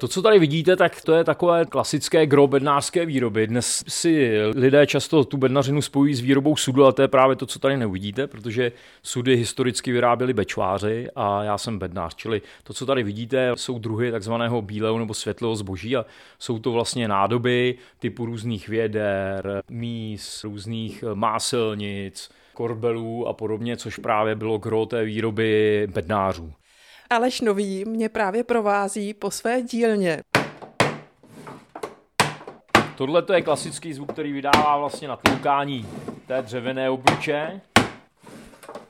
To, co tady vidíte, tak to je takové klasické gro bednářské výroby. Dnes si lidé často tu bednařinu spojují s výrobou sudu, ale to je právě to, co tady neuvidíte, protože sudy historicky vyráběli bečváři a já jsem bednář. Čili to, co tady vidíte, jsou druhy takzvaného bílého nebo světlého zboží a jsou to vlastně nádoby typu různých věder, míz, různých máselnic, korbelů a podobně, což právě bylo gro té výroby bednářů. Aleš Nový mě právě provází po své dílně. Tohle to je klasický zvuk, který vydává vlastně na tlukání té dřevěné obruče.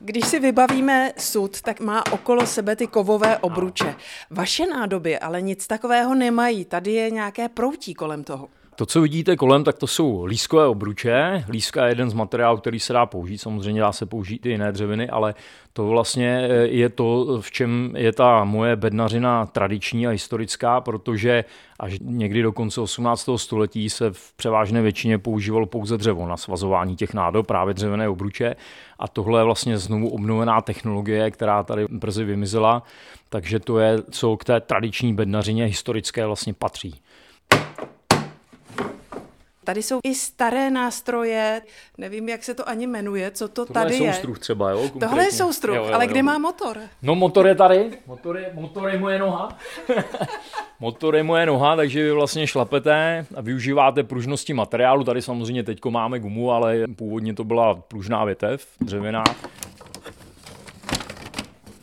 Když si vybavíme sud, tak má okolo sebe ty kovové obruče. Vaše nádoby ale nic takového nemají. Tady je nějaké proutí kolem toho. To, co vidíte kolem, tak to jsou lískové obruče. Líska je jeden z materiálů, který se dá použít. Samozřejmě dá se použít i jiné dřeviny, ale to vlastně eh, je to, v čem je ta moje bednařina tradiční a historická, protože až někdy do konce 18. století se v převážné většině používalo pouze dřevo na svazování těch nádob, právě dřevěné obruče. A tohle je vlastně znovu obnovená technologie, která tady brzy vymizela. Takže to je, co k té tradiční bednařině historické vlastně patří. Tady jsou i staré nástroje, nevím, jak se to ani jmenuje, co to Tohle tady je je. soustruh třeba, jo? Konkrétně. Tohle je soustruh, jo, jo, ale jo. kde má motor? No motor je tady, motor je, motor je moje noha. motor je moje noha, takže vy vlastně šlapete a využíváte pružnosti materiálu. Tady samozřejmě teď máme gumu, ale původně to byla pružná větev, dřevěná.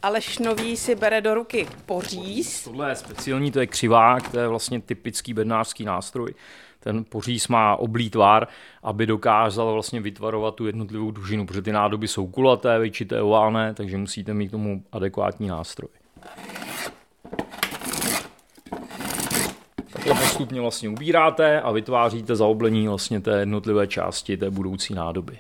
Aleš Nový si bere do ruky poříz. Tohle je speciální, to je křivák, to je vlastně typický bednářský nástroj ten poříz má oblý tvar, aby dokázal vlastně vytvarovat tu jednotlivou dužinu, protože ty nádoby jsou kulaté, většité, oválné, takže musíte mít k tomu adekvátní nástroj. Takhle postupně vlastně ubíráte a vytváříte zaoblení vlastně té jednotlivé části té budoucí nádoby.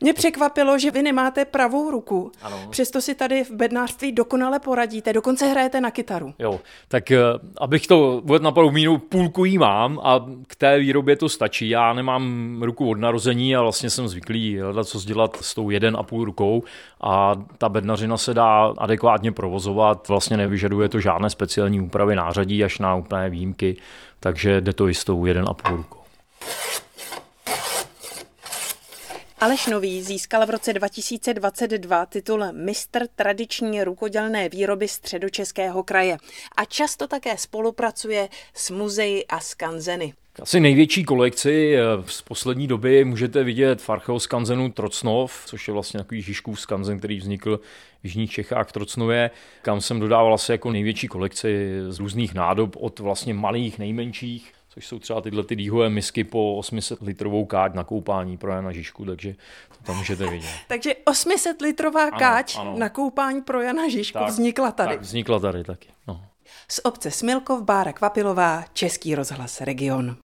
Mě překvapilo, že vy nemáte pravou ruku, ano. přesto si tady v bednářství dokonale poradíte, dokonce hrajete na kytaru. Jo, tak eh, abych to vůbec napadl mínu, půlku jí mám a k té výrobě to stačí. Já nemám ruku od narození a vlastně jsem zvyklý hledat, co dělat s tou jeden a půl rukou a ta bednařina se dá adekvátně provozovat, vlastně nevyžaduje to žádné speciální úpravy nářadí až na úplné výjimky, takže jde to i s tou jeden a půl rukou. Aleš Nový získal v roce 2022 titul mistr tradiční rukodělné výroby středočeského kraje a často také spolupracuje s muzeji a skanzeny. Asi největší kolekci eh, z poslední doby můžete vidět v archeoskanzenu Trocnov, což je vlastně takový Žižkův skanzen, který vznikl v Jižních Čechách Trocnově, kam jsem dodával asi jako největší kolekci z různých nádob od vlastně malých, nejmenších což jsou třeba tyhle ty dýhové misky po 800 litrovou káť na koupání pro Jana Žižku, takže to tam můžete vidět. takže 800 litrová káť ano, ano. na koupání pro Jana Žižku tak, vznikla tady. Tak, vznikla tady taky. No. Z obce Smilkov Bára Kvapilová, Český rozhlas Region.